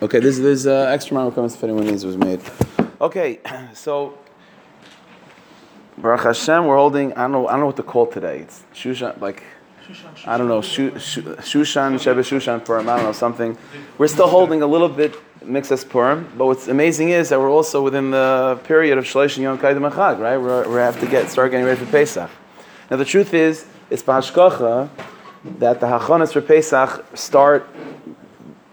Okay, this this uh, extra of comments if anyone needs was made. Okay, so Baruch Hashem, we're holding. I don't know. I don't know what to call today. It's Shushan, like I don't know Shu, Shu, Shushan, Shebe Shushan Purim. I don't know something. We're still holding a little bit Mixas Purim, but what's amazing is that we're also within the period of Shlosh Yom Kaidem Achag, right? We're, we have to get start getting ready for Pesach. Now the truth is, it's B'Hashgacha that the Hachanas for Pesach start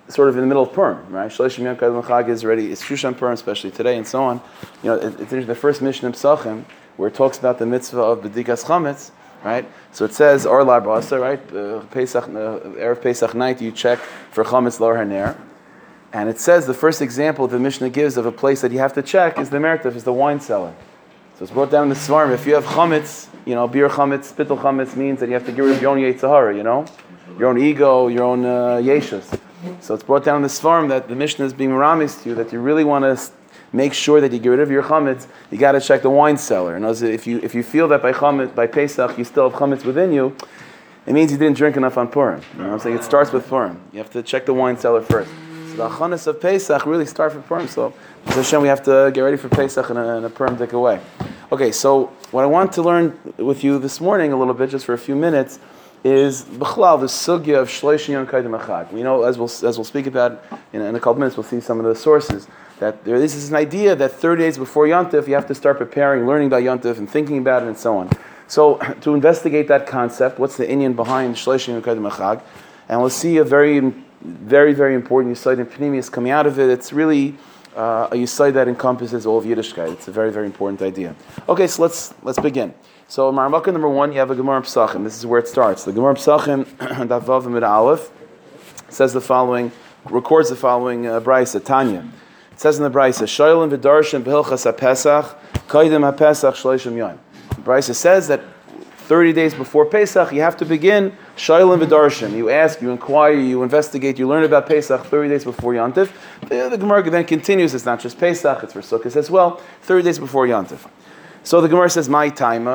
sort of in the middle of Purim, right? Shloshim Yom Kadam Chag is already, it's Shushan Purim, especially today, and so on. You know, it, it's the first mission of Psachim, where it talks about the mitzvah of B'dikas Chametz, right? So it says, Or Lar Basa, right? Uh, Pesach, uh, Erev Pesach night, you check for Chametz Lar Haner. And it says the first example the Mishnah gives of a place that you have to check is the Mertif, is the wine cellar. So it's brought down in the Svarim. If you have chametz, you know, beer chametz, spittle chametz means that you have to get rid of your own Yetzirah, you know? Your own ego, your own uh, yeshus. So it's brought down in this form that the Mishnah is being ramis to you that you really want to make sure that you get rid of your chametz. You got to check the wine cellar. And if you if you feel that by chametz by Pesach you still have chametz within you, it means you didn't drink enough on Purim. You know I'm saying? It starts with Purim. You have to check the wine cellar first. So the chanas of Pesach really start with Purim. So Hashem, we have to get ready for Pesach in a, in a Purim way. Okay, so what I want to learn with you this morning a little bit, just for a few minutes is B'chlal, the sugya of Shlosh Yom Kaidim Achag. We know, as we'll, as we'll speak about in, in a couple minutes, we'll see some of the sources, that there this is an idea that 30 days before Yontif, you have to start preparing, learning about Yontif, and thinking about it, and so on. So, to investigate that concept, what's the inyan behind Shlosh Yom Kaidim Achag, and we'll see a very, very, very important Yisoid and Panemius coming out of it. It's really uh, a Yisoid that encompasses all of Yiddishkeit. It's a very, very important idea. Okay, so let's, let's begin. So Marmaka number one, you have a Gemara Psachim. This is where it starts. The Gemara Psachim, Davav Mid Aleph, says the following, records the following uh, Brisa, Tanya. It says in the Brisa, Shoylim v'darshan b'hilchas ha-Pesach, kaidim ha-Pesach shloishim yoim. Brisa says that 30 days before Pesach, you have to begin Shailim V'darshan. You ask, you inquire, you investigate, you learn about Pesach 30 days before Yantif. The, the Gemara then continues, it's not just Pesach, it's for Sukkot as well, 30 days before Yantif. So the Gemara says, my time,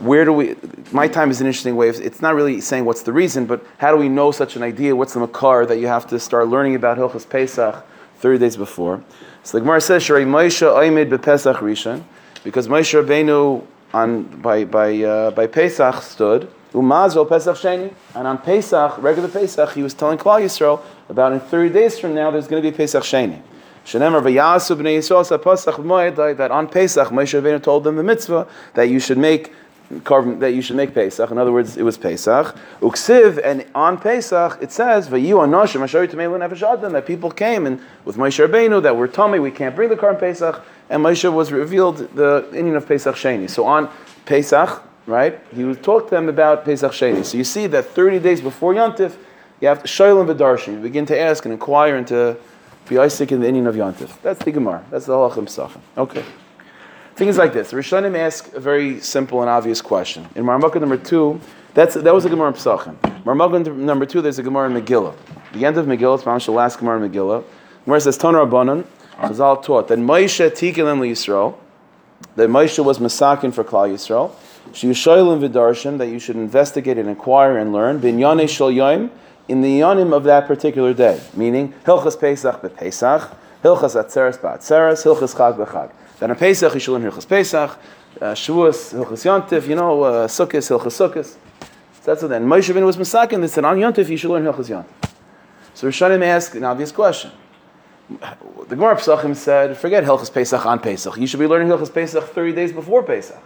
where do we, my time is an interesting way of, it's not really saying what's the reason, but how do we know such an idea? What's the makar that you have to start learning about Hilchas Pesach 30 days before? So the Gemara says, Shari Moshe Oimid Bepesach Rishon, because Moshe Rabbeinu on, by, by, uh, by Pesach stood, Umazro Pesach Sheni, and on Pesach, regular Pesach, he was telling Klal Yisrael about in 30 days from now there's going to be Pesach Sheni. That on Pesach Moshe Rabbeinu told them the mitzvah that you should make that you should make Pesach. In other words, it was Pesach. Uksiv, and on Pesach it says v'yu anoshim ashari tamelu nefesh that people came and with Moshe Rabbeinu that we're tummy we can't bring the car Pesach, and Moshe was revealed the inyan of Pesach Sheni. So on Pesach, right, he would talk to them about Pesach Sheni. So you see that 30 days before Yontif, you have to Shoylim v'darshin. You begin to ask and inquire into be Isaac in the inyan of Yantif. That's the Gemara. That's the Halachim Sachem. Okay. Things like this. Rishonim ask a very simple and obvious question. In Marmukah number two, that's, that was a Gemara in Pesachim. Marmukah number two, there's a Gemara in Megillah. The end of Megillah, it's Mamash the last Gemara in Megillah. Gemara says, Toner Rabbanon, Chazal taught that Moshe Tikilim Yisrael, that Moshe was Masakin for Klal Yisrael, Shiyushoylim Vidarshan, that you should investigate and inquire and learn, Bin Yonei Shal Yoim, in the yonim of that particular day, meaning Hilchas Pesach bePesach, Hilchas Atzeres beAtzeres, Hilchas Chag beChag. Then on Pesach you should learn Hilchas Pesach, uh, Shavuos, Hilchas Yontif, you know, uh, Sukkot, Hilchas Sukkot. So that's what then. Moshe Rabbeinu was Masakin, they said on Yontif you should learn Hilchas Yontif. So Rishonim ask an obvious question. The Gemara Pesachim said, forget Hilchas Pesach on Pesach. You should be learning Hilchas Pesach 30 days before Pesach.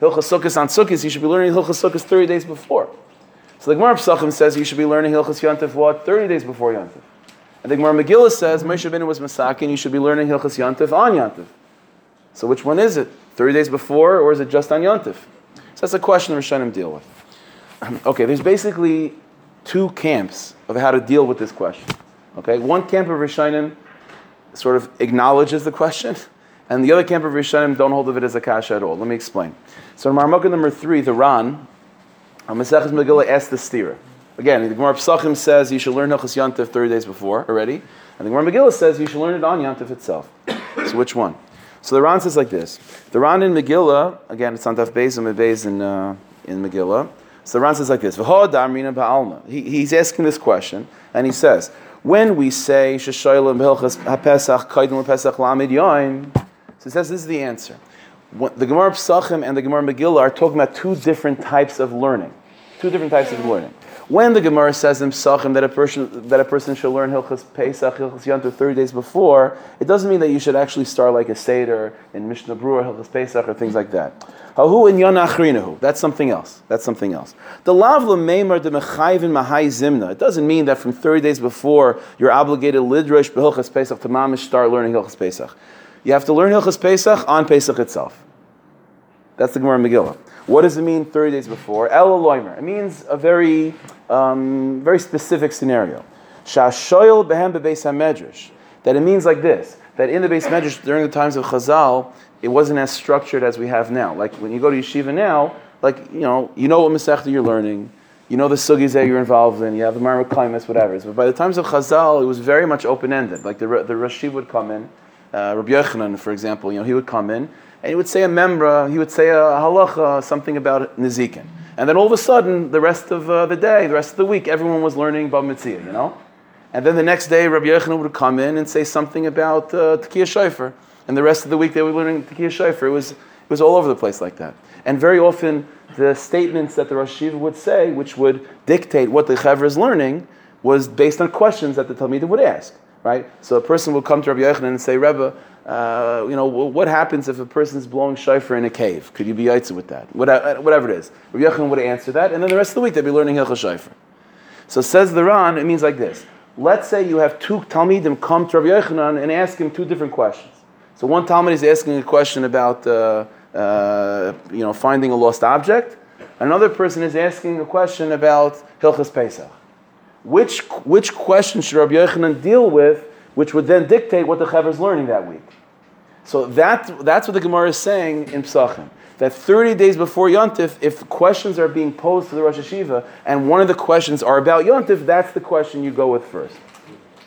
Hilchas Sukkot on Sukkot, you should be learning Hilchas Sukkot 30 days before. So the Gemara Pesachim says you should be learning Hilchas Yantif what? 30 days before Yantif. And the Gemara Megillah says Moshe Rabbeinu was Masakin, you should be learning Hilchas Yantif on Yantif. So which one is it? 30 days before, or is it just on Yantif? So that's a question Rishonim deal with. okay, there's basically two camps of how to deal with this question. Okay, one camp of Rishonim sort of acknowledges the question, and the other camp of Rishonim don't hold of it as a kasha at all. Let me explain. So in Marmukah number three, the Ran, Maseches Megillah asks the stira. Again, the Gemara Pesachim says you should learn Hilchas Yantif 30 days before already, and the Gemara Megillah says you should learn it on Yantif itself. so which one? So the Ran says like this. The Ran in Megillah, again, it's on Daf Beis and Beis in, uh, in Megillah. So the Ran says like this. He, he's asking this question, and he says, When we say Shashayla B'Hilchas HaPesach Kaidin LePesach Lamid Yoin, so he says this is the answer. the Gemara Psachim and the Gemara Megillah are talking about two different types of learning. Two different types of learning. When the Gemara says in Psachim that a person that a person should learn Hilchas Pesach, Hilchas Yantu 30 days before, it doesn't mean that you should actually start like a Seder in Mishnah Berurah, Hilchas Pesach, or things like that. Hahu in Yanachrinahu. That's something else. That's something else. The Lavla Meimar de Mechayvin Mahai Zimna. It doesn't mean that from 30 days before you're obligated Lidrash Behilchas Pesach to mamish start learning Hilchas Pesach. You have to learn Hilchas Pesach on Pesach itself. That's the Gemara Megillah. What does it mean 30 days before? El Loimer. It means a very, um, very specific scenario. Shashoyel behem. That it means like this, that in the base medrash during the times of Chazal, it wasn't as structured as we have now. Like when you go to yeshiva now, like, you know, you know what Masechta you're learning, you know the sugis that you're involved in, you have the Marmar whatever. But by the times of Chazal, it was very much open-ended. Like the, the Rashi would come in, uh, Rabbi Yochanan, for example, you know, he would come in, and he would say a memra, he would say a halacha, something about nizikin. And then all of a sudden, the rest of uh, the day, the rest of the week, everyone was learning Bab Mitzvah, you know? And then the next day, Rabbi Yochanan would come in and say something about uh, Tekiah Shofar. And the rest of the week, they were learning Tekiah Shofar. It was, it was all over the place like that. And very often, the statements that the Rosh would say, which would dictate what the Chaver is learning, was based on questions that the Talmidim would ask, right? So a person would come to Rabbi Yochanan and say, Rebbe, uh, you know, what happens if a person's blowing shofar in a cave? Could you be yaitza with that? Uh, whatever it is. Rabbi Yochanan would answer that, and then the rest of the week they'd be learning Hilchah shofar. So says the Ran, it means like this. Let's say you have two Talmidim come to Rabbi Yochanan and ask him two different questions. So one Talmid is asking a question about, uh, uh, you know, finding a lost object. Another person is asking a question about Hilchas Pesach. Which, which question should Rabbi Yochanan deal with, which would then dictate what the Chaver is learning that week? So that, that's what the Gemara is saying in Psachim. That 30 days before Yontif, if questions are being posed to the Rosh Hashiva, and one of the questions are about Yontif, that's the question you go with first.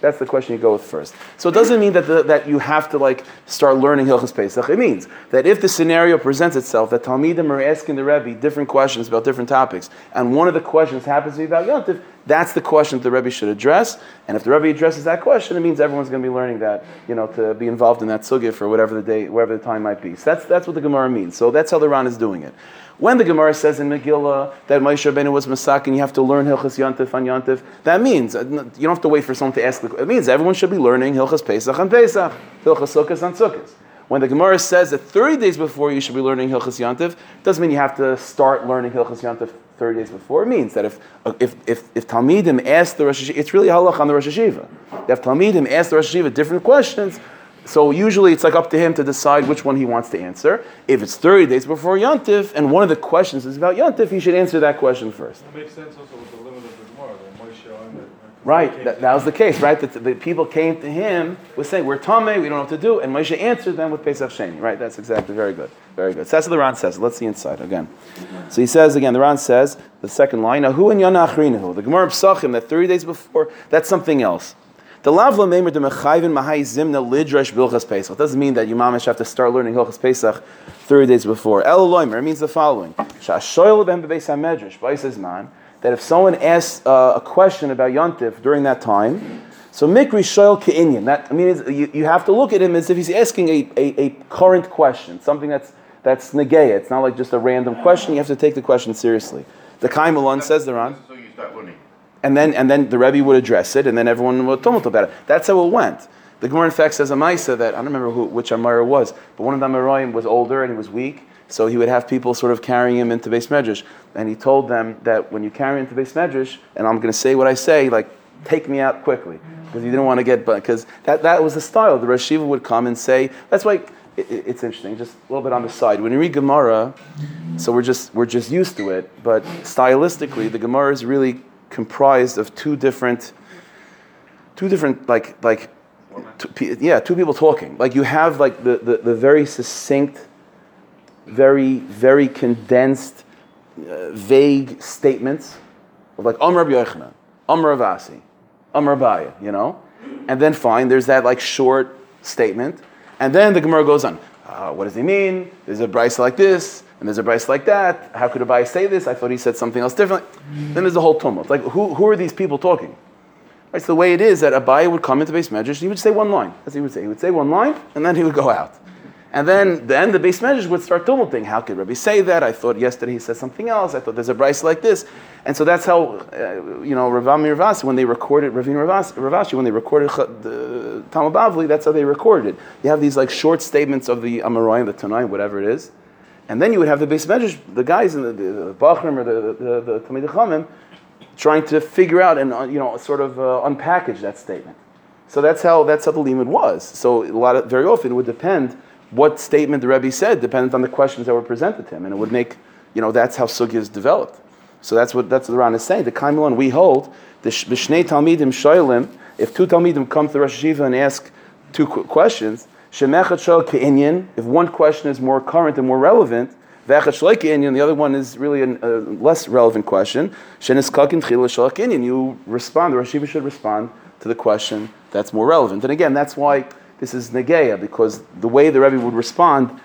That's the question you go with first. So it doesn't mean that, the, that you have to like start learning Hilchas Pesach. It means that if the scenario presents itself that Talmidim are asking the Rebbe different questions about different topics, and one of the questions happens to be about Yontif, that's the question that the Rebbe should address. And if the Rebbe addresses that question, it means everyone's going to be learning that, you know, to be involved in that sugya for whatever the day, whatever the time might be. So that's, that's what the Gemara means. So that's how the Ran is doing it. When the Gemara says in Megillah that Moshe Rabbeinu was Masak and you have to learn Hilchas Yantif on Yantif, that means uh, you don't have to wait for someone to ask. The, it means everyone should be learning Hilchas Pesach on Pesach, Hilchas Sukkot on Sukkot. When the Gemara says that 30 days before you should be learning Hilchas Yantif, doesn't mean you have to start learning Hilchas Yantif 30 days before. It means that if, if, if, if Talmidim ask the Rosh Hashiva, it's really halach on the Rosh Hashiva. If Talmidim ask the Rosh Hashiva different questions, so usually it's like up to him to decide which one he wants to answer. If it's 30 days before Yontif, and one of the questions is about Yontif, he should answer that question first. It makes sense also with the limit of the Gemara, the Moshe and the, Right, that, that, was the case, right? That the, the, people came to him with saying, "We're tame, we don't know what to do," and Moshe answered them with Pesach Sheni. Right, that's exactly very good, very good. So that's what the Ran says. Let's see inside again. So he says again. The Ran says the second line. Now, who in Yanachrinahu? The Gemara Psachim that thirty days before. That's something else. The lavla meimer de mechayvin mahai zimna lidrash bilchas pesach. It Doesn't mean that you mamish have to start learning hilchas pesach thirty days before. El loimer means the following: shashoyel ben bebeis hamedrash b'aisas man. That if someone asks uh, a question about yontif during that time, so mikri shoyel ke'inyan. That I mean, you, you have to look at him as if he's asking a, a, a current question, something that's that's negeya. It's not like just a random question. You have to take the question seriously. The Kaimalon says the Ran. So you start learning and then and then the Rebbe would address it, and then everyone would tumult about it. That's how it went. The Gemara in fact says a Maisa that I don't remember who, which Amara was, but one of the Amoraim was older and he was weak, so he would have people sort of carrying him into base medrash, and he told them that when you carry into base medrash, and I'm going to say what I say, like take me out quickly, because he didn't want to get because that, that was the style. The Rosh Hashiva would come and say that's why. It, it's interesting, just a little bit on the side. When you read Gemara, so we're just we're just used to it, but stylistically, the Gemara is really comprised of two different, two different like like, two, yeah, two people talking. Like you have like the, the, the very succinct, very very condensed, uh, vague statements of like Amr Yochanan, Amr Avasi, Amr Abaye, you know, and then fine, there's that like short statement, and then the Gemara goes on. Uh, what does he mean? There's a Bryce like this and there's a Bryce like that. How could a Abaye say this? I thought he said something else different. Then there's a whole tumult. Like, who, who are these people talking? Right, so the way it is that Abaye would come into base medrash, he would say one line. As he would say, he would say one line, and then he would go out. And then then the base medrash would start tumulting. How could Rabbi say that? I thought yesterday he said something else. I thought there's a Bryce like this. And so that's how, uh, you know, Ravami Ravasi, when they recorded, Ravasi, Ravashi, when they recorded the Talmud Bavli, that's how they recorded it. You have these like short statements of the Amoraim, the Tanai, whatever it is. And then you would have the base medrash, the guys in the, the, the Bachrim or the, the, the, the Chachamim, trying to figure out and uh, you know sort of uh, unpackage that statement. So that's how that's how the limud was. So a lot of very often it would depend what statement the Rebbe said, dependent on the questions that were presented to him, and it would make you know that's how sugyas developed. So that's what that's what the is saying. The Kaimilon we hold the Shnei Talmidim Shoilim. If two Talmidim come to Rosh Hashiva and ask two qu- questions, If one question is more current and more relevant, The other one is really a less relevant question. You respond. The Rosh Hashiva should respond to the question that's more relevant. And again, that's why this is Negeya because the way the Rebbe would respond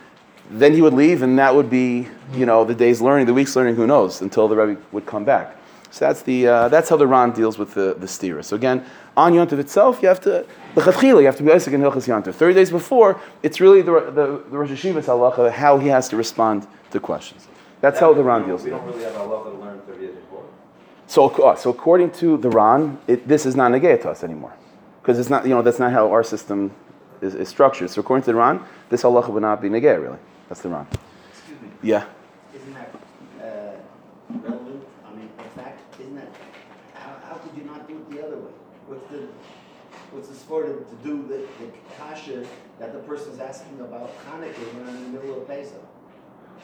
then he would leave, and that would be, you know, the day's learning, the week's learning, who knows, until the Rebbe would come back. So that's the uh, that's how the Ran deals with the the stira. So again, on Yontiv itself, you have to the you have to be Isaac in Hilchas Yontiv. Thirty days before, it's really the the, the Rosh Hashiva's halacha how he has to respond to questions. That's how the Ran deals with it. don't really have a halacha to learn 30 days before. So, uh, so according to the Ran, it, this is not to us anymore, because it's not you know that's not how our system is, is structured. So according to the Ran, this halacha would not be negay really. That's the Ran. Excuse me, Yeah. isn't that uh, relevant? I mean, in fact, isn't that, how, how could you not do it the other way? What's the, of- to do the, the kasha that the person's asking about Hanukkah when I'm in the middle of Pesach?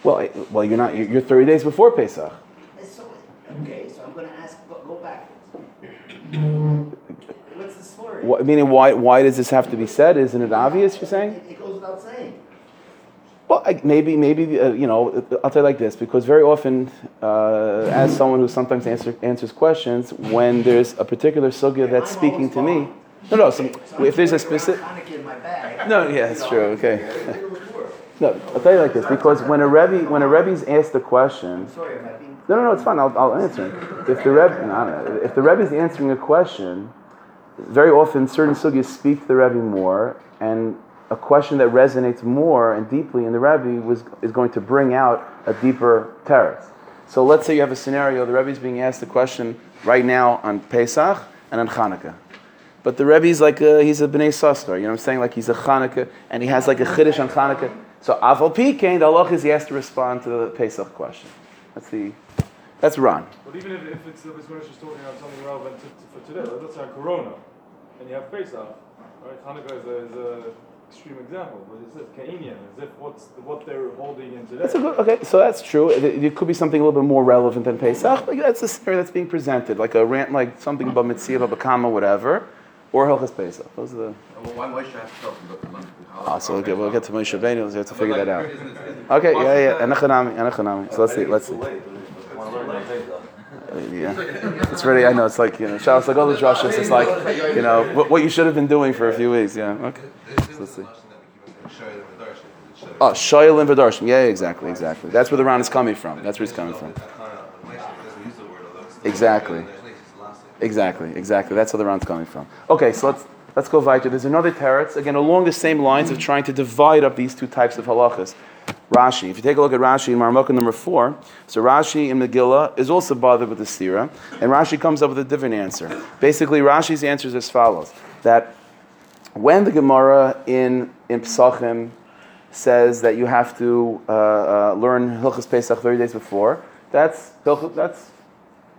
Well, I- well, you're not. You're you're 30 days before Pesach. So, okay, so I'm gonna ask, go, go backwards. What's the story? What, meaning, why? Why does this have to be said? Isn't it obvious? You're saying? It, it goes without saying. Well, I, maybe, maybe uh, you know. I'll tell you like this because very often, uh, as someone who sometimes answer, answers questions, when there's a particular sugya that's I'm speaking to me. No, no. So, So if there's a specific. No, yeah, that's true. Okay. No, I'll tell you like this because when a rebbe, when a rebbe's asked a question? No, no, no, it's fine. I'll, I'll answer. it. If the Rebbe, no, if the Rebbe is answering a question, very often certain sugyas speak to the Rebbe more, and a question that resonates more and deeply in the Rebbe was, is going to bring out a deeper teretz. So let's say you have a scenario, the Rebbe is being asked a question right now on Pesach and on Hanukkah. But the Rebbe is like a, he's a Bnei Yissaschar, you know what I'm saying? Like he's a Hanukkah, and he has like a Chiddush on Hanukkah. So Aval Pikein, the Allah is he has to respond to the Pesach question. That's the, that's Ran. But even if, if it's, if it's when it's just talking about something relevant to, to, for today, like let's say Corona, and you have Pesach, right? Hanukkah is a, is a extreme example, but it says Kainian, as if what's what they're holding in today. That's a good, okay, so that's true. It, it could be something a little bit more relevant than Pesach, but that's the scenario that's being presented, like a rant, like something about Mitzvah, about Bakama, whatever, or Hilchas Pesach. Those are the. Well, why Moshe have to talk about the month? Ah, so we'll get, we'll get to Moshe Rabbeinu. We have to figure that out. isn't it- isn't- Okay, yeah, yeah. Anachanami, anachanami. So let's see, let's see. Too late. Want to learn about Pesach. Yeah, it's really. I know it's like you know, all the drushes. It's like you know what, what you should have been doing for a few weeks. Yeah. Okay. There's let's see. a lesson that we keep on saying, Shoyal and V'darshan, 'cause it should have- Oh, Shoyal and V'darshan. Yeah, exactly, exactly. That's where the Ran is coming from. That's where it's coming from. Moshe doesn't use the word, although it's- Exactly. There's the last thing. Exactly, exactly. That's where the Ran's coming from. Okay, so let's let's go weiter. There's another teretz again along the same lines of trying to divide up these two types of halachas. Rashi. If you take a look at Rashi in Marmukah number four, so Rashi in Megillah is also bothered with the stira, and Rashi comes up with a different answer. Basically, Rashi's answer is as follows: that when the Gemara in in Pesachim says that you have to uh, uh, learn Hilchas Pesach 30 days before, that's that's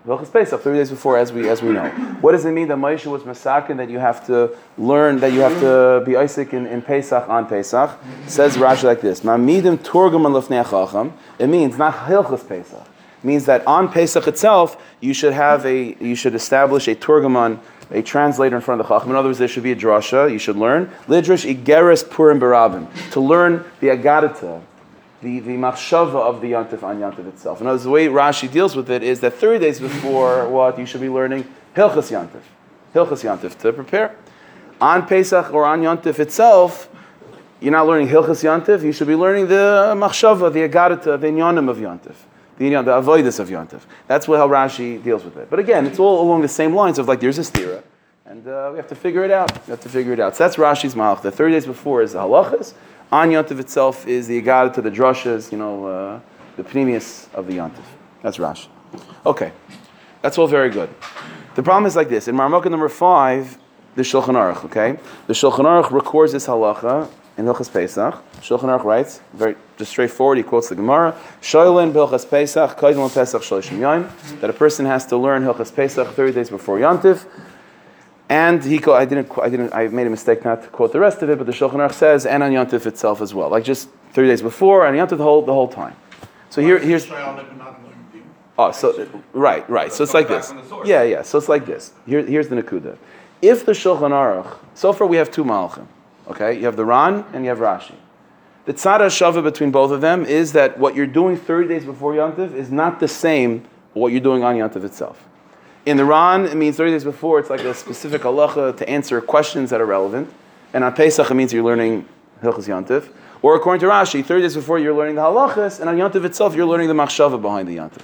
Hilchas Pesach, 30 days before, as we, as we know. What does it mean that Moshe was masakin, that you have to learn, that you have to be Isaac in, in Pesach on Pesach? Says Rashi like this. It means not Hilchas Pesach. Means that on Pesach itself, you should have a, you should establish a turgaman, a translator in front of the chacham. In other words, there should be a drasha, you should learn. Lidrash igeres purim barabim. To learn the agadata, the, the machshava of the yontif on yontif itself. And the way Rashi deals with it is that 30 days before what you should be learning hilchas yontif, hilchas yontif to prepare. On Pesach or on yontif itself, you're not learning hilchas yontif. You should be learning the machshava, the agadata, the inyanim of yontif, the inyan, the avoidus of yontif. That's how Rashi deals with it. But again, it's all along the same lines of like there's a stira, And uh, we have to figure it out. We have to figure it out. So that's Rashi's Malach. The 30 days before is the halachas. On Yontif itself is the Agada to the drushes, you know, uh, the pneumius of the Yontif. That's Rashi. Okay, that's all very good. The problem is like this. In Marmukah number 5, the Shulchan Aruch, okay? The Shulchan Aruch records this halacha in Hilchas Pesach. Shulchan Aruch writes, very just straightforward, he quotes the Gemara, Shoylin Hilchas Pesach, Kaidon Pesach Shloshim Yom, that a person has to learn Hilchas Pesach 30 days before Yontif. And he, I didn't, I didn't, I made a mistake not to quote the rest of it, but the Shulchan Aruch says, and on Yontif itself as well, like just three days before, and Yontif the whole, the whole time. So here, here's, oh, so, right, right, so it's like this. on the source. Yeah, yeah, so it's like this. Here, here's the Nakuda. If the Shulchan Aruch, so far we have two Malachim, okay? You have the Ran and you have Rashi. The tzara shava between both of them is that what you're doing 30 days before Yontif is not the same what you're doing on Yontif itself. In the it means 30 days before, it's like a specific halacha to answer questions that are relevant. And on Pesach, it means you're learning Hilchas Yontif. Or according to Rashi, 30 days before, you're learning the halachas, and on Yontif itself, you're learning the machshava behind the Yontif.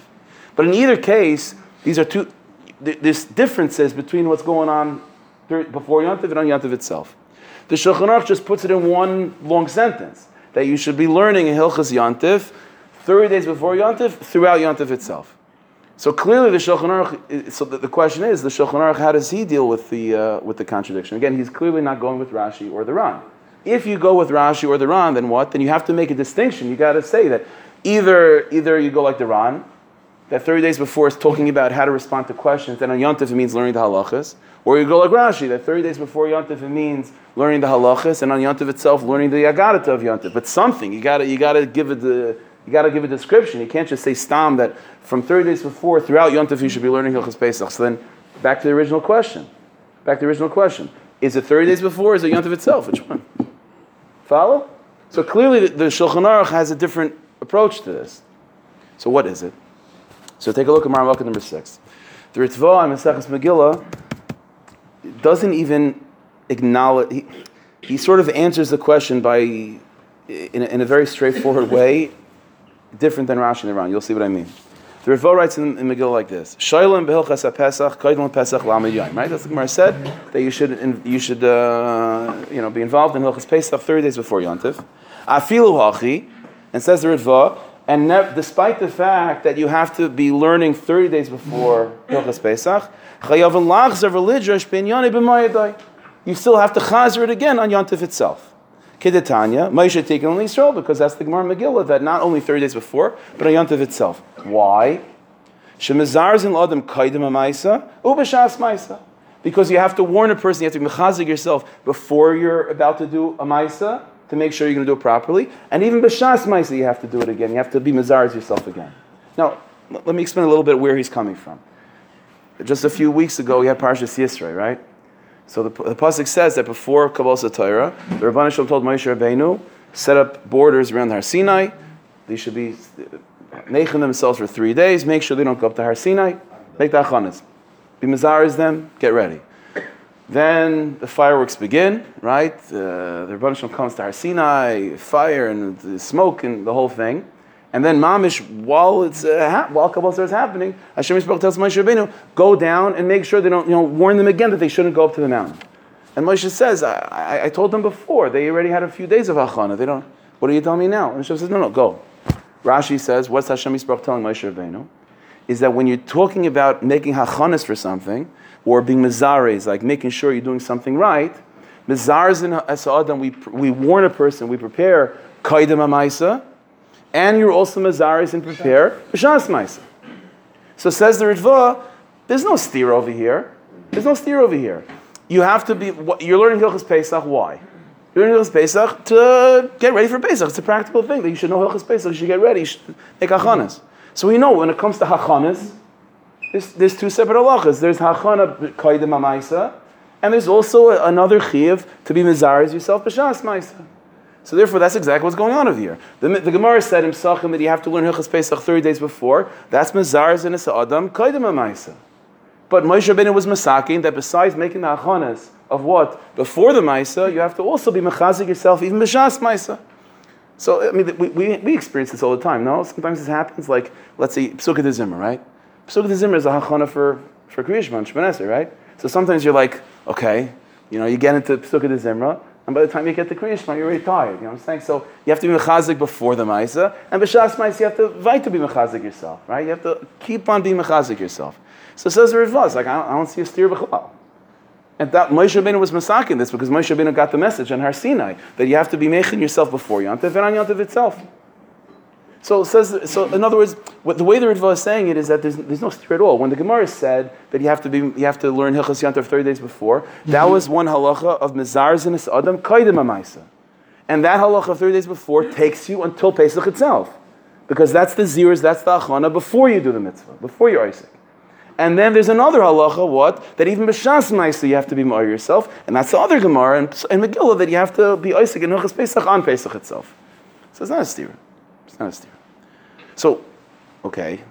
But in either case, these are two, th- there's differences between what's going on before Yontif and on Yontif itself. The Shulchan Aruch just puts it in one long sentence that you should be learning in Hilchas Yontif 30 days before Yontif throughout Yontif itself. So clearly, the Shulchan Aruch. So the, question is, the Shulchan Aruch, how does he deal with the uh, with the contradiction? Again, he's clearly not going with Rashi or the Ran. If you go with Rashi or the Ran, then what? Then you have to make a distinction. You got to say that either either you go like the Ran, that 30 days before is talking about how to respond to questions. Then on Yontif it means learning the halachas. Or you go like Rashi, that 30 days before Yontif it means learning the halachas, and on Yontif itself learning the Yagadata of Yontif. But something you got to you got to give it the you got to give a description. You can't just say stam that from 30 days before throughout Yontif you should be learning Hilchas Pesach. So then back to the original question. Back to the original question. Is it 30 days before? Or is it Yontif itself? Which one? Follow? So clearly the, the Shulchan Aruch has a different approach to this. So what is it? So take a look at Maramaka number six. The Ritva on Maseches Megillah doesn't even acknowledge. He, he sort of answers the question by in a, in a very straightforward way, different than Rashi and Iran. You'll see what I mean. The Ritva writes in, in Megillah like this: Shailim behilchas Pesach, kaidon Pesach lamed. Right? That's the Gemara said that you should you should uh, you know be involved in Hilchas Pesach thirty days before Yontif. Afilu hachi, and says the Ritva, and ne- despite the fact that you have to be learning 30 days before Hilchas Pesach. You still have to chazer it again on Yontif itself. Kedetanya, Moshe taken on Israel because that's the Gemara Megillah, that not only 30 days before, but on itself. Why? Because you have to warn a person, you have to mechazik yourself before you're about to do a maisa, to make sure you're going to do it properly. And even b'shas maisa, you have to do it again. You have to be mazars yourself again. Now, let me explain a little bit where he's coming from. Just a few weeks ago, we had Parshas Yisro, right? So the, the pasuk says that before Kabbalah Torah, the Rabbanah Shalom told Moshe Rabbeinu, set up borders around Har Sinai. They should be making themselves for three days. Make sure they don't go up to Har Sinai. Make the achanas. Be mazaris them. Get ready. Then the fireworks begin, right? Uh, the Rebbeinu Shalom comes to Har Sinai, fire and the smoke and the whole thing. And then mamish, while it's uh, ha- while Kabbalah is happening, Hashem Yisrael tells Moshe Rabbeinu, go down and make sure they don't, you know, warn them again that they shouldn't go up to the mountain. And Moshe says, I, I, I told them before, they already had a few days of Hachana. They don't, what are you telling me now? And Hashem says, no, no, go. Rashi says, what's Hashem Yisrael telling Moshe Rabbeinu? Is that when you're talking about making Hachanas for something, or being Mazares, like making sure you're doing something right, Mazars in Asa'adam, we, we warn a person, we prepare Kaidim Amaisa, and you're also Mazaris and prepare B'Shas Maisa. So says the Ritva, there's no steer over here. There's no steer over here. You have to be, you're learning Hilchas Pesach, why? You're learning Hilchas Pesach to get ready for Pesach. It's a practical thing that you should know Hilchas Pesach, you should get ready, you should make Hachanas. So we know when it comes to Hachanas, there's, there's two separate halachas. There's Hachana Kaidim Amaisa, and there's also another Chiv to be Mazaris yourself B'Shas Maisa. So therefore, that's exactly what's going on over here. The, the Gemara said in Psachim that you have to learn Hilchas Pesach 30 days before. That's Mazars and Adam, Kaidim Amaisa. But Moshe Rabbeinu was masaking that besides making the achanas of what? Before the Maisa, you have to also be mechazik yourself, even B'Shas Maisa. So, I mean, we, we, we experience this all the time, no? Sometimes this happens, like, let's say, Psukkah de Zimmer, right? Psukkah de Zimmer is a hachana for, for Kriyishman, Shemanesir, right? So sometimes you're like, okay, you know, you get into Pesukah de Zimra, and by the time you get to Kriya Shema, you're already tired. You know what I'm saying? So you have to be mechazik before the Maisa, and b'shas Maisa you have to fight to be mechazik yourself, right? You have to keep on being mechazik yourself. So says the Ritva, like, I don't, I don't see a steer b'chalal. And that Moshe Rabbeinu was masakin this because Moshe Rabbeinu got the message on Har Sinai that you have to be making yourself before Yantav and on Yantav itself. So says. So in other words, what, the way the Ritva is saying it is that there's, there's no steer at all. When the Gemara said that you have to be you have to learn Hilchas Yantav 30 days before, that mhm. was one halacha of Mizar Zinis Adam Kaidim Amaisa. And that halacha of 30 days before takes you until Pesach itself. Because that's the zirs, that's the achana before you do the mitzvah, before you're Isaac. And then there's another halacha, what? That even b'shas ma'isa you have to be ma'ir yourself, and that's the other Gemara and, in Megillah that you have to be Isaac in Hilchas Pesach on Pesach itself. So it's not a steer. It's not a steer. So, okay.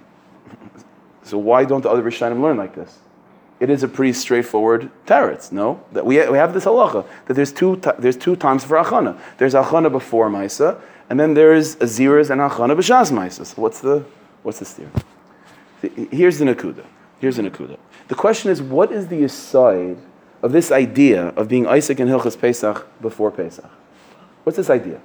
So why don't the other Rishonim learn like this? It is a pretty straightforward teretz, no? That we, we have this halacha that there's two there's two times for achana. There's achana before ma'isa, and then there's a ziras and achana b'shas ma'isa. So what's the what's the steer? Here's the nakuda. Here's the nakuda. The question is, what is the aside of this idea of being Isaac and Hilchas Pesach before Pesach? What's this idea?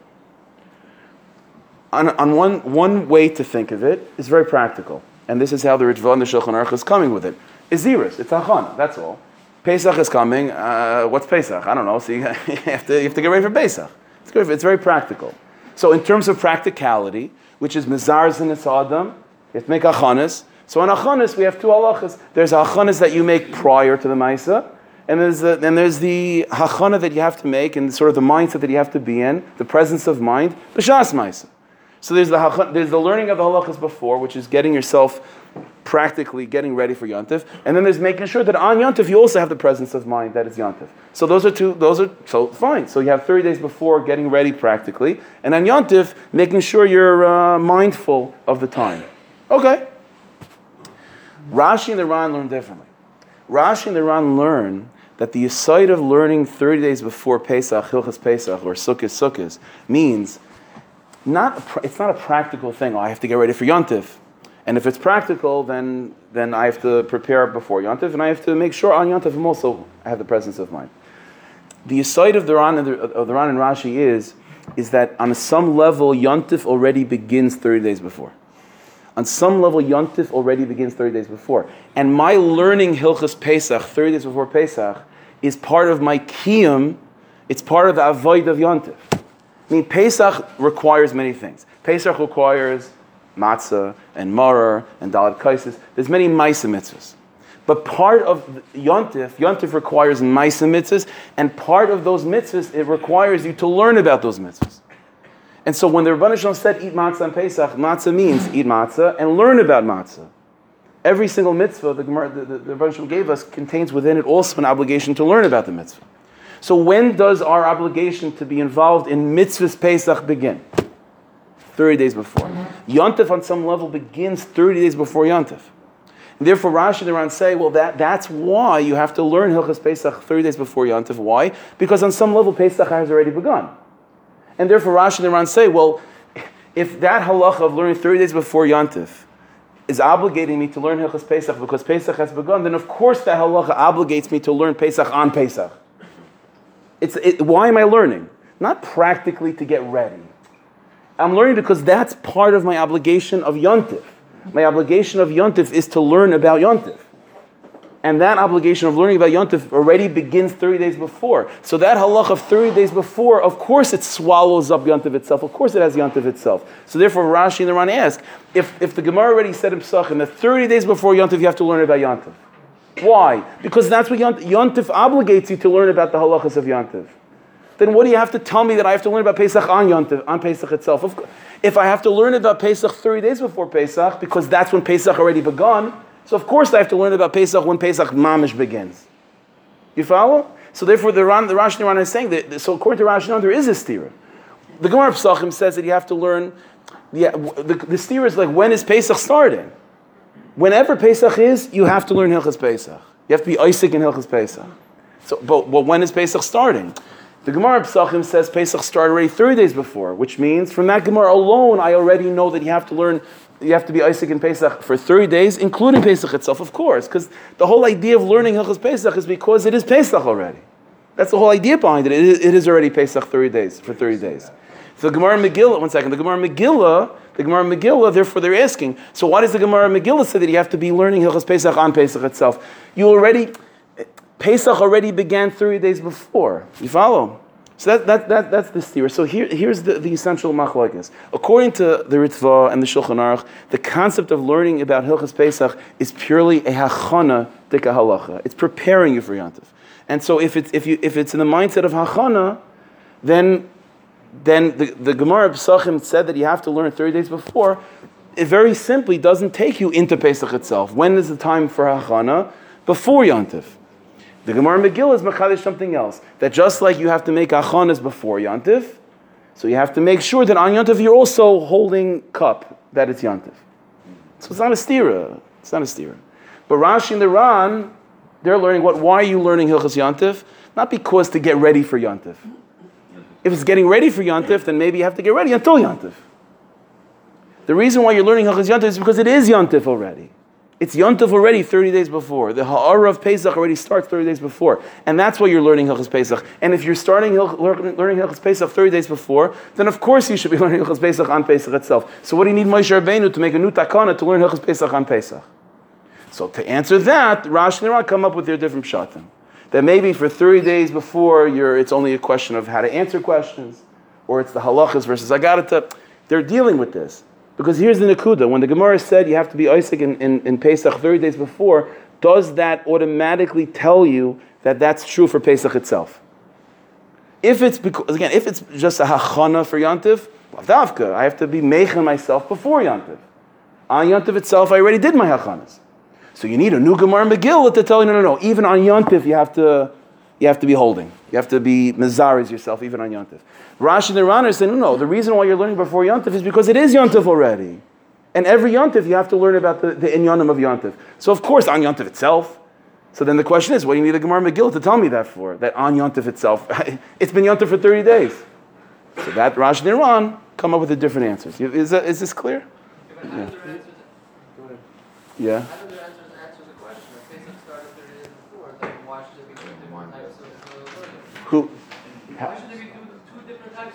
On, on one, one way to think of it is very practical, and this is how the Ritva and the Shulchan Aruch is coming with it. it. Is Ziris, it's Achana, that's all. Pesach is coming. Uh, what's Pesach? I don't know. So you, have to you have to get ready for Pesach. It's good. It's very practical. So in terms of practicality, which is mizar and adam, you have to make achanas. So on achanas we have two halachas. There's achanas that you make prior to the ma'isa, and there's the, and there's the hachana that you have to make, and sort of the mindset that you have to be in, the presence of mind, b'shas ma'isa. So there's the there's the learning of the halachas before, which is getting yourself practically getting ready for Yontif, and then there's making sure that on Yontif you also have the presence of mind that is Yontif. So those are two. Those are so fine. So you have 30 days before getting ready practically, and on Yontif making sure you're uh, mindful of the time. Okay. Rashi and the Ran learn differently. Rashi and the Ran learn that the aside of learning 30 days before Pesach, Hilchas Pesach, or Sukkot Sukkot, means not it's not a practical thing. Oh, I have to get ready for Yontif. And if it's practical, then, then I have to prepare before Yontif, and I have to make sure on Yontif I'm also I have the presence of mind. The aside of the Ran and, the, of the Ran and Rashi is, is that on some level, Yontif already begins 30 days before. On some level, Yontif already begins 30 days before. And my learning Hilchas Pesach, 30 days before Pesach, is part of my kiyum, it's part of the avoid of Yontif. I mean, Pesach requires many things. Pesach requires matzah and maror and dalat kaisis. There's many maisa mitzvahs. But part of Yontif, Yontif requires maisa mitzvahs, and part of those mitzvahs, it requires you to learn about those mitzvahs. And so when the Rebbeinu Shalom said eat matzah on Pesach, matzah means eat matzah and learn about matzah. Every single mitzvah the, the, the, the Shalom gave us contains within it also an obligation to learn about the mitzvah. So when does our obligation to be involved in mitzvahs Pesach begin? 30 days before. Yontif on some level begins 30 days before Yontif. And therefore, Rashi and the Ran say, well, that, that's why you have to learn Hilchas Pesach 30 days before Yontif. Why? Because on some level, Pesach has already begun. And therefore, Rashi and the Ran say, well, if that halacha of learning 30 days before Yontif is obligating me to learn Hilchas Pesach because Pesach has begun, then of course that halacha obligates me to learn Pesach on Pesach. It's, it, why am I learning? Not practically to get ready. I'm learning because that's part of my obligation of Yontif. My obligation of Yontif is to learn about Yontif. And that obligation of learning about Yontif already begins 30 days before. So that halach of 30 days before, of course it swallows up Yontif itself. Of course it has Yontif itself. So therefore Rashi and the Ran ask, if, if the Gemara already said in Pesachim that 30 days before Yontif you have to learn about Yontif. Why? Because that's what Yontif, Yontif obligates you to learn about the halachas of Yontif then what do you have to tell me that I have to learn about Pesach on Yontif, on Pesach itself? If I have to learn about Pesach 30 days before Pesach, because that's when Pesach already begun, so of course I have to learn about Pesach when Pesach mamish begins. You follow? So therefore, the, Ran, the Rashi and the Ran is saying that, so according to Rashi, there is a stira. The Gemara of Pesachim says that you have to learn, yeah, the, the stira is like, when is Pesach starting? Whenever Pesach is, you have to learn Hilchas Pesach. You have to be Isaac in Hilchas Pesach. So, but, when is Pesach starting? The Gemara Pesachim says Pesach started already 30 days before, which means from that Gemara alone, I already know that you have to learn you have to be Isaac in Pesach for 30 days, including Pesach itself, of course, because the whole idea of learning Hilchas Pesach is because it is Pesach already. That's the whole idea behind it. It is, it is already Pesach 30 days, for 30 days. So the Gemara Megillah, one second, the Gemara Megillah, the Gemara Megillah, therefore they're asking, so why does the Gemara Megillah say that you have to be learning Hilchas Pesach on Pesach itself? You already, Pesach already began 30 days before. You follow? So that, that, that, that's the theory. So here, here's the, the essential machlokes. According to the Ritva and the Shulchan Aruch, the concept of learning about Hilchas Pesach is purely a hachana dika halacha. It's preparing you for Yantif. And so if it's, if you, if it's in the mindset of hachana, then, then the, the Gemara Pesachim said that you have to learn 30 days before. It very simply doesn't take you into Pesach itself. When is the time for hachana? Before Yantif. The Gemara Megillah is machadish something else. That just like you have to make achanas before Yantif, so you have to make sure that on Yantif you're also holding cup that it's Yantif. So it's not a stira. It's not a stira. But Rashi and the Ran, they're learning what? Why are you learning Hilchas Yantif? Not because to get ready for Yantif. If it's getting ready for Yantif, then maybe you have to get ready until Yantif. The reason why you're learning Hilchas Yantif is because it is Yantif already. It's Yontif already 30 days before. The Ha'ara of Pesach already starts 30 days before. And that's why you're learning Hilchas Pesach. And if you're starting learning Hilchas Pesach 30 days before, then of course you should be learning Hilchas Pesach on Pesach itself. So what do you need Moshe Rabbeinu to make a new takana to learn Hilchas Pesach on Pesach? So to answer that, Rashi and come up with their different shatim. That maybe for 30 days before, you're, it's only a question of how to answer questions, or it's the halachas versus agarata. They're dealing with this. Because here's the Nakuda. When the Gemara said you have to be Isaac in, in, in Pesach 30 days before, does that automatically tell you that that's true for Pesach itself? If it's because, again, if it's just a hachana for Yantiv, I have to be meichen myself before Yantiv. On Yantiv itself, I already did my hachanas. So you need a new Gemara Megillah to tell you, no, no, no. Even on Yontif, you have to, you have to be holding. You have to be mezaris yourself, even on Yontif. Rashi and the Ran are saying, no, no. The reason why you're learning before Yontif is because it is Yontif already. And every Yontif, you have to learn about the, the inyanim of Yontif. So of course, on Yantiv itself. So then the question is, what do you need a Gemara Megillah to tell me that for? That on Yantiv itself, it's been Yontif for 30 days. So that Rashi and the Ran come up with the different answers. Is, that, is this clear? If I answer answers, Yeah. I know the answers answers the question. If Pesach started 30 days before, then why should there be two different types of uh, learning? Who?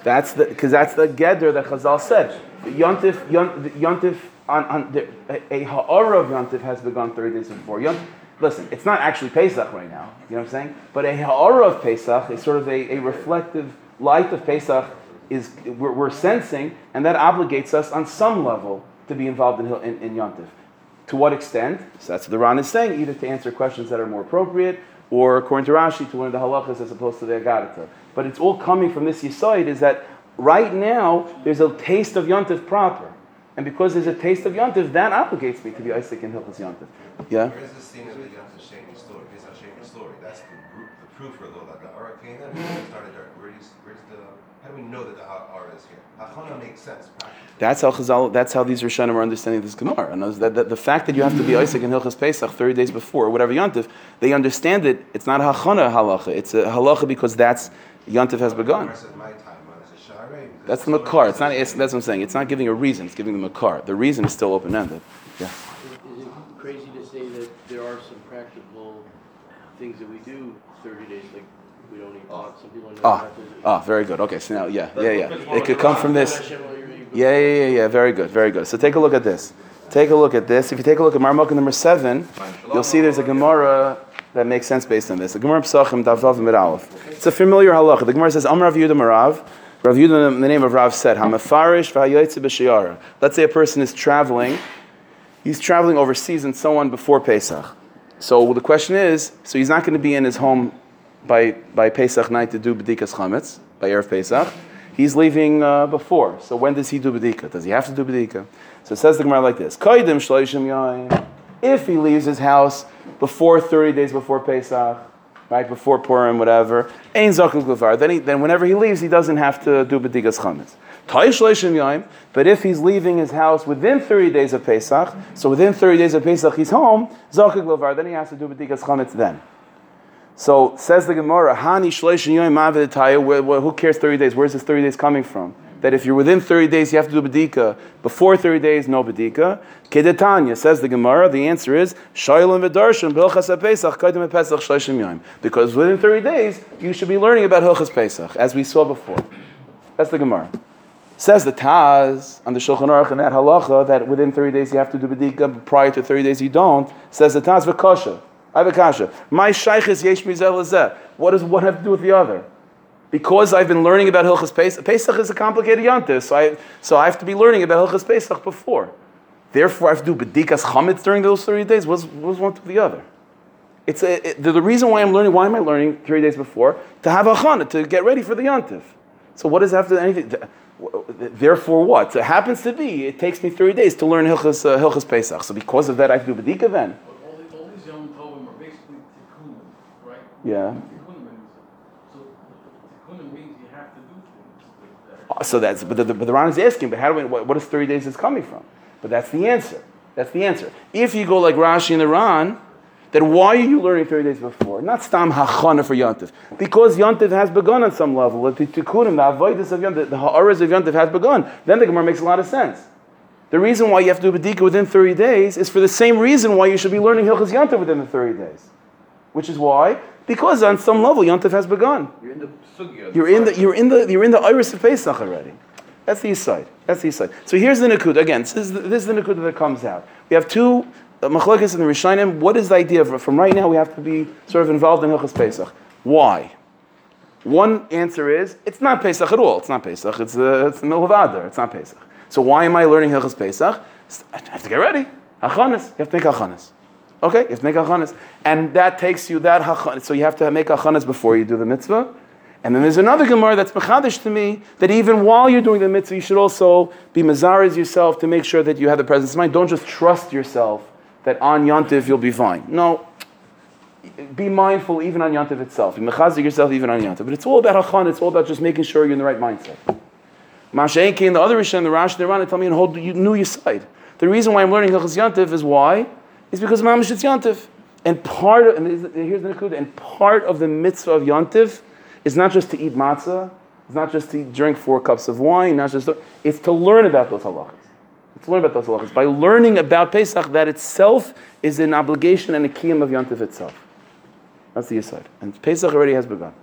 That's the because that's the gedder that Chazal said. Yontif, yontif on, on the, a, a ha'ara of yontif has begun thirty days before. yontif. listen, it's not actually Pesach right now. You know what I'm saying? But a ha'ara of Pesach is sort of a, a reflective light of Pesach. Is we're, we're sensing, and that obligates us on some level to be involved in in, in yontif. To what extent? So that's what the Ran is saying, either to answer questions that are more appropriate, or according to Rashi, to one of the halachas as opposed to the agarata. But it's all coming from this yisoid, is that right now there's a taste of yontif proper. And because there's a taste of yontif, that obligates me to be Isaac in Hilchas yontif. Yeah? Where is this scene of the Yom Sheni story? On Sheni story. That's the, the proof for that the Ara came in and started there. Where's the, how do we know that the Ara is here? Hachana makes sense practically. That's how Chazal, that's how these Rishonim are understanding this Gemara. And that, that the fact that you have to be Isaac in Hilchas Pesach 30 days before, or whatever Yontif, they understand it. It's not a Hachana halacha. It's a halacha because that's Yontif has begun. Gemara says my time, man. It's a Sharei. because That's the so Makar. It's not. It's, that's what I'm saying. It's not giving a reason. It's giving the Makar. The reason is still open ended. Yeah. Is is it crazy to say that there are some practical things that we do thirty days, like we don't eat pot, some people are not. Ah, ah, very good. Okay, so now, yeah, yeah, yeah. It could come from this. Yeah, yeah, yeah, yeah. Very good, very good. So take a look at this. Take a look at this. If you take a look at Marmuk number seven, you'll see there's a Gemara that makes sense based on this. The Gemara Psachim Davav Mid It's a familiar halacha. The Gemara says, Am Rav Yudah Marav. Rav Yudah, in the name of Rav, said, Hamafarish v'hayoytze b'shiyara. Let's say a person is traveling. He's traveling overseas and so on before Pesach. So the question is, so he's not going to be in his home by, by Pesach night to do B'dikas Chametz, by Erev Pesach. He's leaving uh, before. So when does he do B'dika? Does he have to do B'dika? So it says the Gemara like this. If he leaves his house before 30 days before Pesach, right, before Purim, whatever, then, he, then whenever he leaves, he doesn't have to do B'dikas Chametz. But if he's leaving his house within 30 days of Pesach, so within 30 days of Pesach he's home, then he has to do B'dikas Chametz then. So says the Gemara, Hani Who cares 30 days? Where's this 30 days coming from? that if you're within 30 days, you have to do bedika. Before 30 days, no bedika. Kedetanya says the Gemara. The answer is. Because within 30 days, you should be learning about hilchas pesach, as we saw before. That's the Gemara. Says the Taz on the Shulchan Aruch in that halacha that within 30 days you have to do bedika, but prior to 30 days you don't. Says the Taz v'kasha. I have a kasha. My shaykh is yesh mizel. What does one have to do with the other? Because I've been learning about Hilchas Pesach. Pesach is a complicated yontif, so I, so I have to be learning about Hilchas Pesach before. Therefore, I have to do bedikas chametz during those 30 days. What's, what's one to the other? It's a, it, the, the reason why I'm learning, why am I learning three days before? To have a chana, to get ready for the yontif. So what does to anything? to- Therefore, what? So it happens to be, it takes me 30 days to learn Hilchas, uh, Hilchas Pesach. So because of that, I have to do bedika then. But all, the, all these Yom Tovim are basically tikkunim, right? Yeah. Tikkunim means, so tikkunim means you have to do things that are. Uh, so that's, but the, but the Ran is asking, but how do we, what, what is 30 days is coming from? But that's the answer. That's the answer. If you go like Rashi and the then why are you learning 30 days before? Not stam hachana for Yontif. Because Yontif has begun on some level. The tikkunim, the avoidance of Yontif, the ha'aras of Yontif has begun. Then the Gemara makes a lot of sense. The reason why you have to do Badika within 30 days is for the same reason why you should be learning Hilchas Yontif within the 30 days. Which is why? Because on some level Yontif has begun. You're in the sugya. You're in the you're in the you're in the iris of Pesach already. That's the east side. That's the east side. So here's the Nakud. Again, this is the, this is the Nakud that comes out. We have two uh, machlokes in the Rishonim. What is the idea of from right now? We have to be sort of involved in Hilchas Pesach. Why? One answer is it's not Pesach at all. It's not Pesach. It's uh, it's the middle of Adar. It's not Pesach. So why am I learning Hilchas Pesach? I have to get ready. Hachanas. You have to make hachanas. Okay, you have to make hachanas, and that takes you that hachanas. So you have to make hachanas before you do the mitzvah. And then there's another Gemara that's mechadish to me that even while you're doing the mitzvah, you should also be mazaris yourself to make sure that you have the presence of mind. Don't just trust yourself that on Yontif you'll be fine. No, be mindful even on Yontif itself. Be mechazik yourself even on Yontif. But it's all about hachan. It's all about just making sure you're in the right mindset. Masha'enki and the other Rishon, the Rash, the Rana tell me and hold you knew your side. The reason why I'm learning Hilchas Yontif is why? Is because Mamish it's Yontif. And part of, and here's the Nakuda, and part of the mitzvah of Yontif is not just to eat matzah, it's not just to drink four cups of wine, not just to, it's to learn about those halachas. It's to learn about those halachas. By learning about Pesach, that itself is an obligation and a kiyam of Yontif itself. That's the aside. And Pesach already has begun.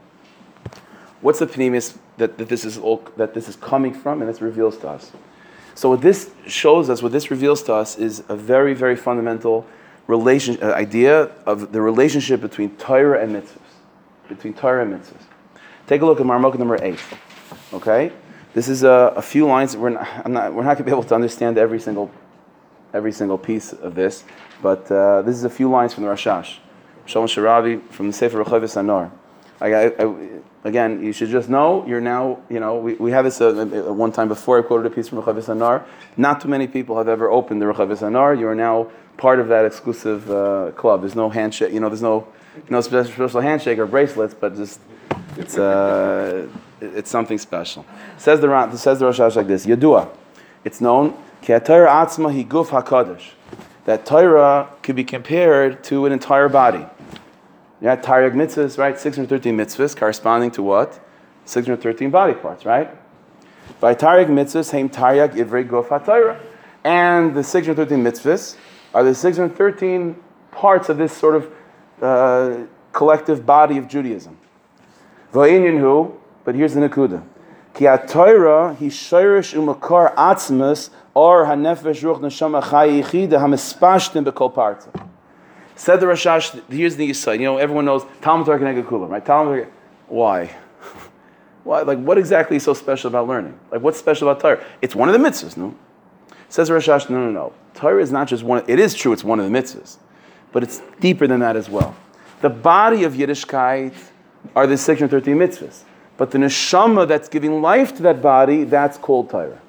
What's the pnimius that, that this is all that this is coming from, and this reveals to us? So what this shows us, what this reveals to us, is a very, very fundamental relation uh, idea of the relationship between Torah and mitzvahs, between Torah and mitzvahs. Take a look at Marmok number eight. Okay, this is a, a few lines. We're not, not, we're not going to be able to understand every single, every single piece of this, but uh, this is a few lines from the Rashash, Shalom Sharabi from the Sefer Rechovos HaNahar. I, I, again, you should just know you're now, you know, we, we had this uh, uh, one time before. I quoted a piece from Rechovos HaNahar. Not too many people have ever opened the Rechovos HaNahar. You are now part of that exclusive uh, club. There's no handshake, you know, there's no, no special, handshake or bracelets, but just it's, uh, it's something special. Says the says the Rosh Hashanah like this: Yadua, it's known atzma hi guf hakadosh. That Torah could be compared to an entire body. Yeah, Taryag mitzvahs, right? 613 mitzvahs corresponding to what? 613 body parts, right? By Taryag mitzvahs, haim Taryag ivrei guf ha-Torah. And the 613 mitzvahs are the 613 parts of this sort of uh, collective body of Judaism. Va'inyan but here's the nakuda. Ki ha-Torah hi shirish umakar atzmas or ha-nefesh ruch neshama chai yichida parta. Said the Rashash, here's the Yisai. You know, everyone knows Talmud Torah Keneged Kulam, right? Talmud why? why? Like, what exactly is so special about learning? Like, what's special about Torah? It's one of the mitzvahs, no? Says Rashash, no, no, no. Torah is not just one, it is true, it's one of the mitzvahs, but it's deeper than that as well. The body of Yiddishkeit are the 613 mitzvahs, but the neshama that's giving life to that body, that's called Torah.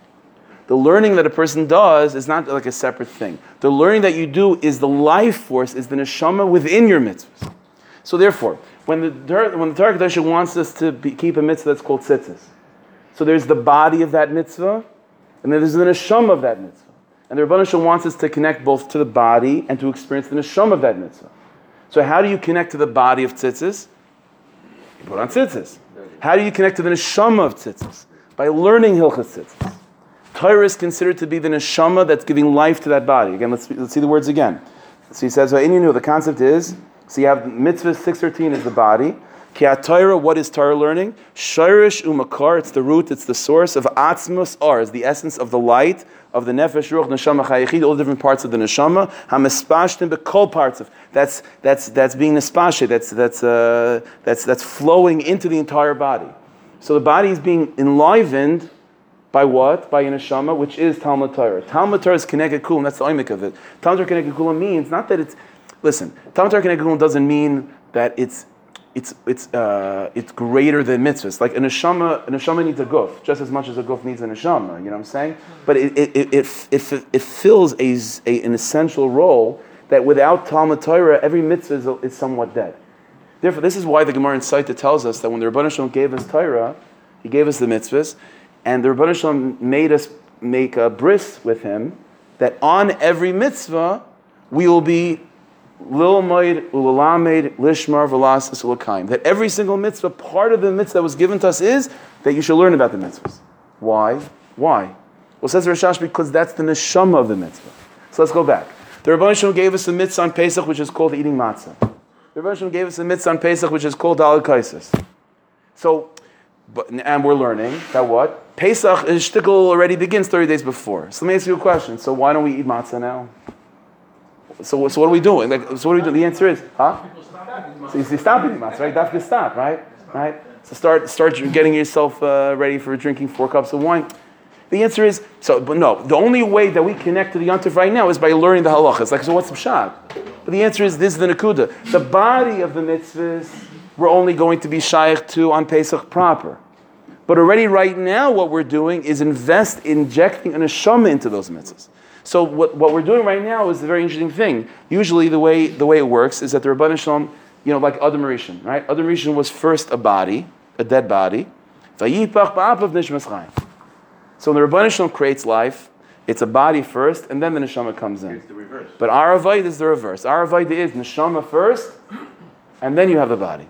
The learning that a person does is not like a separate thing. The learning that you do is the life force, is the neshama within your mitzvahs. So therefore, when the when the Torah wants us to be, keep a mitzvah that's called tzitzis, so there's the body of that mitzvah, and then there's the neshama of that mitzvah. And the Rebbeinu wants us to connect both to the body and to experience the neshama of that mitzvah. So how do you connect to the body of tzitzis? You put on tzitzis. How do you connect to the neshama of tzitzis? By learning Hilchas Tzitzis. Torah is considered to be the neshama that's giving life to that body. Again, let's, let's see the words again. So he says, knew the concept is, so you have mitzvah 613 is the body. Ki Torah, what is Torah learning? Shirish umakar, it's the root, it's the source of atzmus ar, is the essence of the light, of the nefesh, ruach, neshama, chayachid, all the different parts of the neshama. Hamispashtim, bekol parts of, that's, that's, that's being nespashe, that's, that's, uh, that's, that's flowing into the entire body. So the body is being enlivened by what? By a neshama, which is Talmud Torah. Talmud Torah is Keneged Kulam, that's the oimik of it. Talmud Torah Keneged Kulam means, not that it's, listen, Talmud Torah Keneged Kulam doesn't mean that it's, it's, it's, uh, it's greater than mitzvahs. Like a neshama, a neshama needs a guf, just as much as a guf needs a neshama, you know what I'm saying? But it, it, it, it, it, fills a, a, an essential role that without Talmud Torah, every mitzvah is, is somewhat dead. Therefore, this is why the Gemara in Sotah tells us that when the Shalom gave us Torah, he gave us the mitzvahs, and the Rabbanah Shalom made us make a bris with him that on every mitzvah we will be lilmaid ulalamed lishmar velasas ulakaim. That every single mitzvah, part of the mitzvah that was given to us is that you should learn about the mitzvahs. Why? Why? Well, says Rashash because that's the neshama of the mitzvah. So let's go back. The Rabbanah Shalom gave us a mitzvah on Pesach which is called eating matzah. The Rabbanah Shalom gave us a mitzvah on Pesach which is called dalal kaisis. So, but, and we're learning that what? Pesach shtickle already begins 30 days before. So let me ask you a question. So why don't we eat matzah now? So, so what are we doing? Like, so what are we doing? The answer is, huh? So you see, stop eating matzah, right? Dafka stop, right? Right? So start, start getting yourself uh, ready for drinking four cups of wine. The answer is, so, but no, the only way that we connect to the yontif right now is by learning the halachas. Like, so what's the pshat? But the answer is, this is the nakuda. The body of the mitzvahs, we're only going to be shaykh to on Pesach proper. But already right now, what we're doing is invest, injecting an neshama into those mitzvahs. So what, what we're doing right now is a very interesting thing. Usually the way, the way it works is that the Rabban Shalom, you know, like Adam Rishon, right? Adam Rishon was first a body, a dead body. So when the Rabban Shalom creates life, it's a body first, and then the neshama comes in. It's the reverse. But our avoid is the reverse. Our avoid is neshama first, and then you have the body.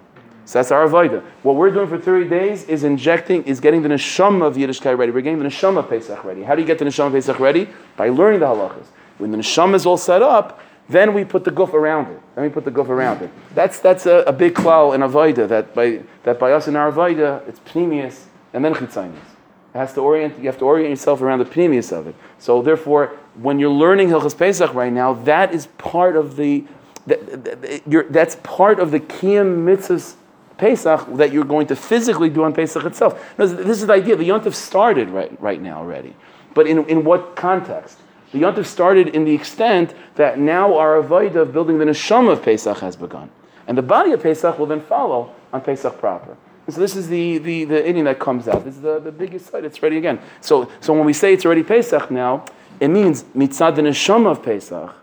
So that's our avodah. What we're doing for 30 days is injecting, is getting the neshama of Yiddishkeit ready. We're getting the neshama Pesach ready. How do you get the neshama Pesach ready? By learning the halachas. When the neshama is all set up, then we put the guf around it. Then we put the guf around it. That's, that's a, a big klal in avodah, that by, that by us in our avodah, it's pnimius and then chitzainis. It has to orient, you have to orient yourself around the pnimius of it. So therefore, when you're learning Hilchas Pesach right now, that is part of the, that, that, that's part of the kiyam mitzvahs Pesach that you're going to physically do on Pesach itself. This is the idea. The Yontif started right, right now already. But in, in what context? The Yontif started in the extent that now our avodah of building the neshama of Pesach has begun. And the body of Pesach will then follow on Pesach proper. And so this is the, the, the inyan that comes out. This is the, the biggest site. It's ready again. So, so when we say it's already Pesach now, it means mitzad the neshama of Pesach.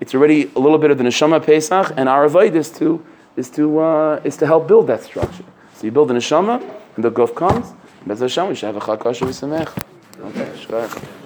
It's already a little bit of the neshama of Pesach, and our avodah is to is to, uh, is to help build that structure. So you build a neshama, and the guf comes, Bez Hashem, we should have a chakasha v'samech. Okay, shkach.